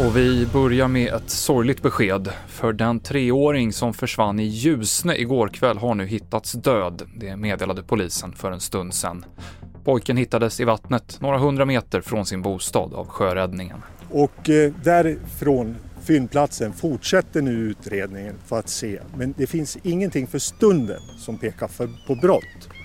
Och vi börjar med ett sorgligt besked. För den treåring som försvann i Ljusne igår kväll har nu hittats död. Det meddelade polisen för en stund sedan. Pojken hittades i vattnet några hundra meter från sin bostad av sjöräddningen. Och eh, därifrån fyndplatsen fortsätter nu utredningen för att se. Men det finns ingenting för stunden som pekar för, på brott.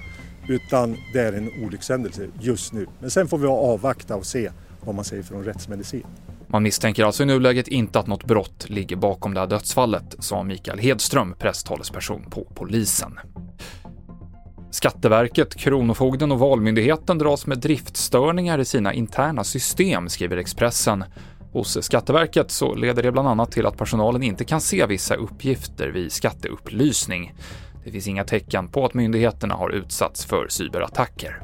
Utan det är en olyckshändelse just nu. Men sen får vi avvakta och se vad man säger från rättsmedicin. Man misstänker alltså i nuläget inte att något brott ligger bakom det här dödsfallet, sa Mikael Hedström, presstalesperson på polisen. Skatteverket, Kronofogden och Valmyndigheten dras med driftstörningar i sina interna system, skriver Expressen. Hos Skatteverket så leder det bland annat till att personalen inte kan se vissa uppgifter vid skatteupplysning. Det finns inga tecken på att myndigheterna har utsatts för cyberattacker.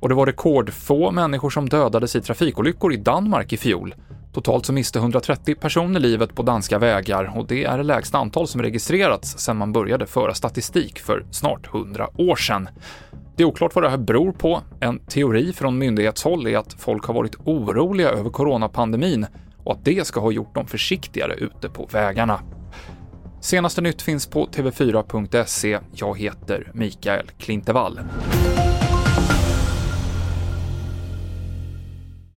Och det var rekordfå människor som dödades i trafikolyckor i Danmark i fjol. Totalt så miste 130 personer livet på danska vägar och det är det lägsta antal som registrerats sedan man började föra statistik för snart 100 år sedan. Det är oklart vad det här beror på. En teori från myndighetshåll är att folk har varit oroliga över coronapandemin och att det ska ha gjort dem försiktigare ute på vägarna. Senaste nytt finns på tv4.se. Jag heter Mikael Klintevall.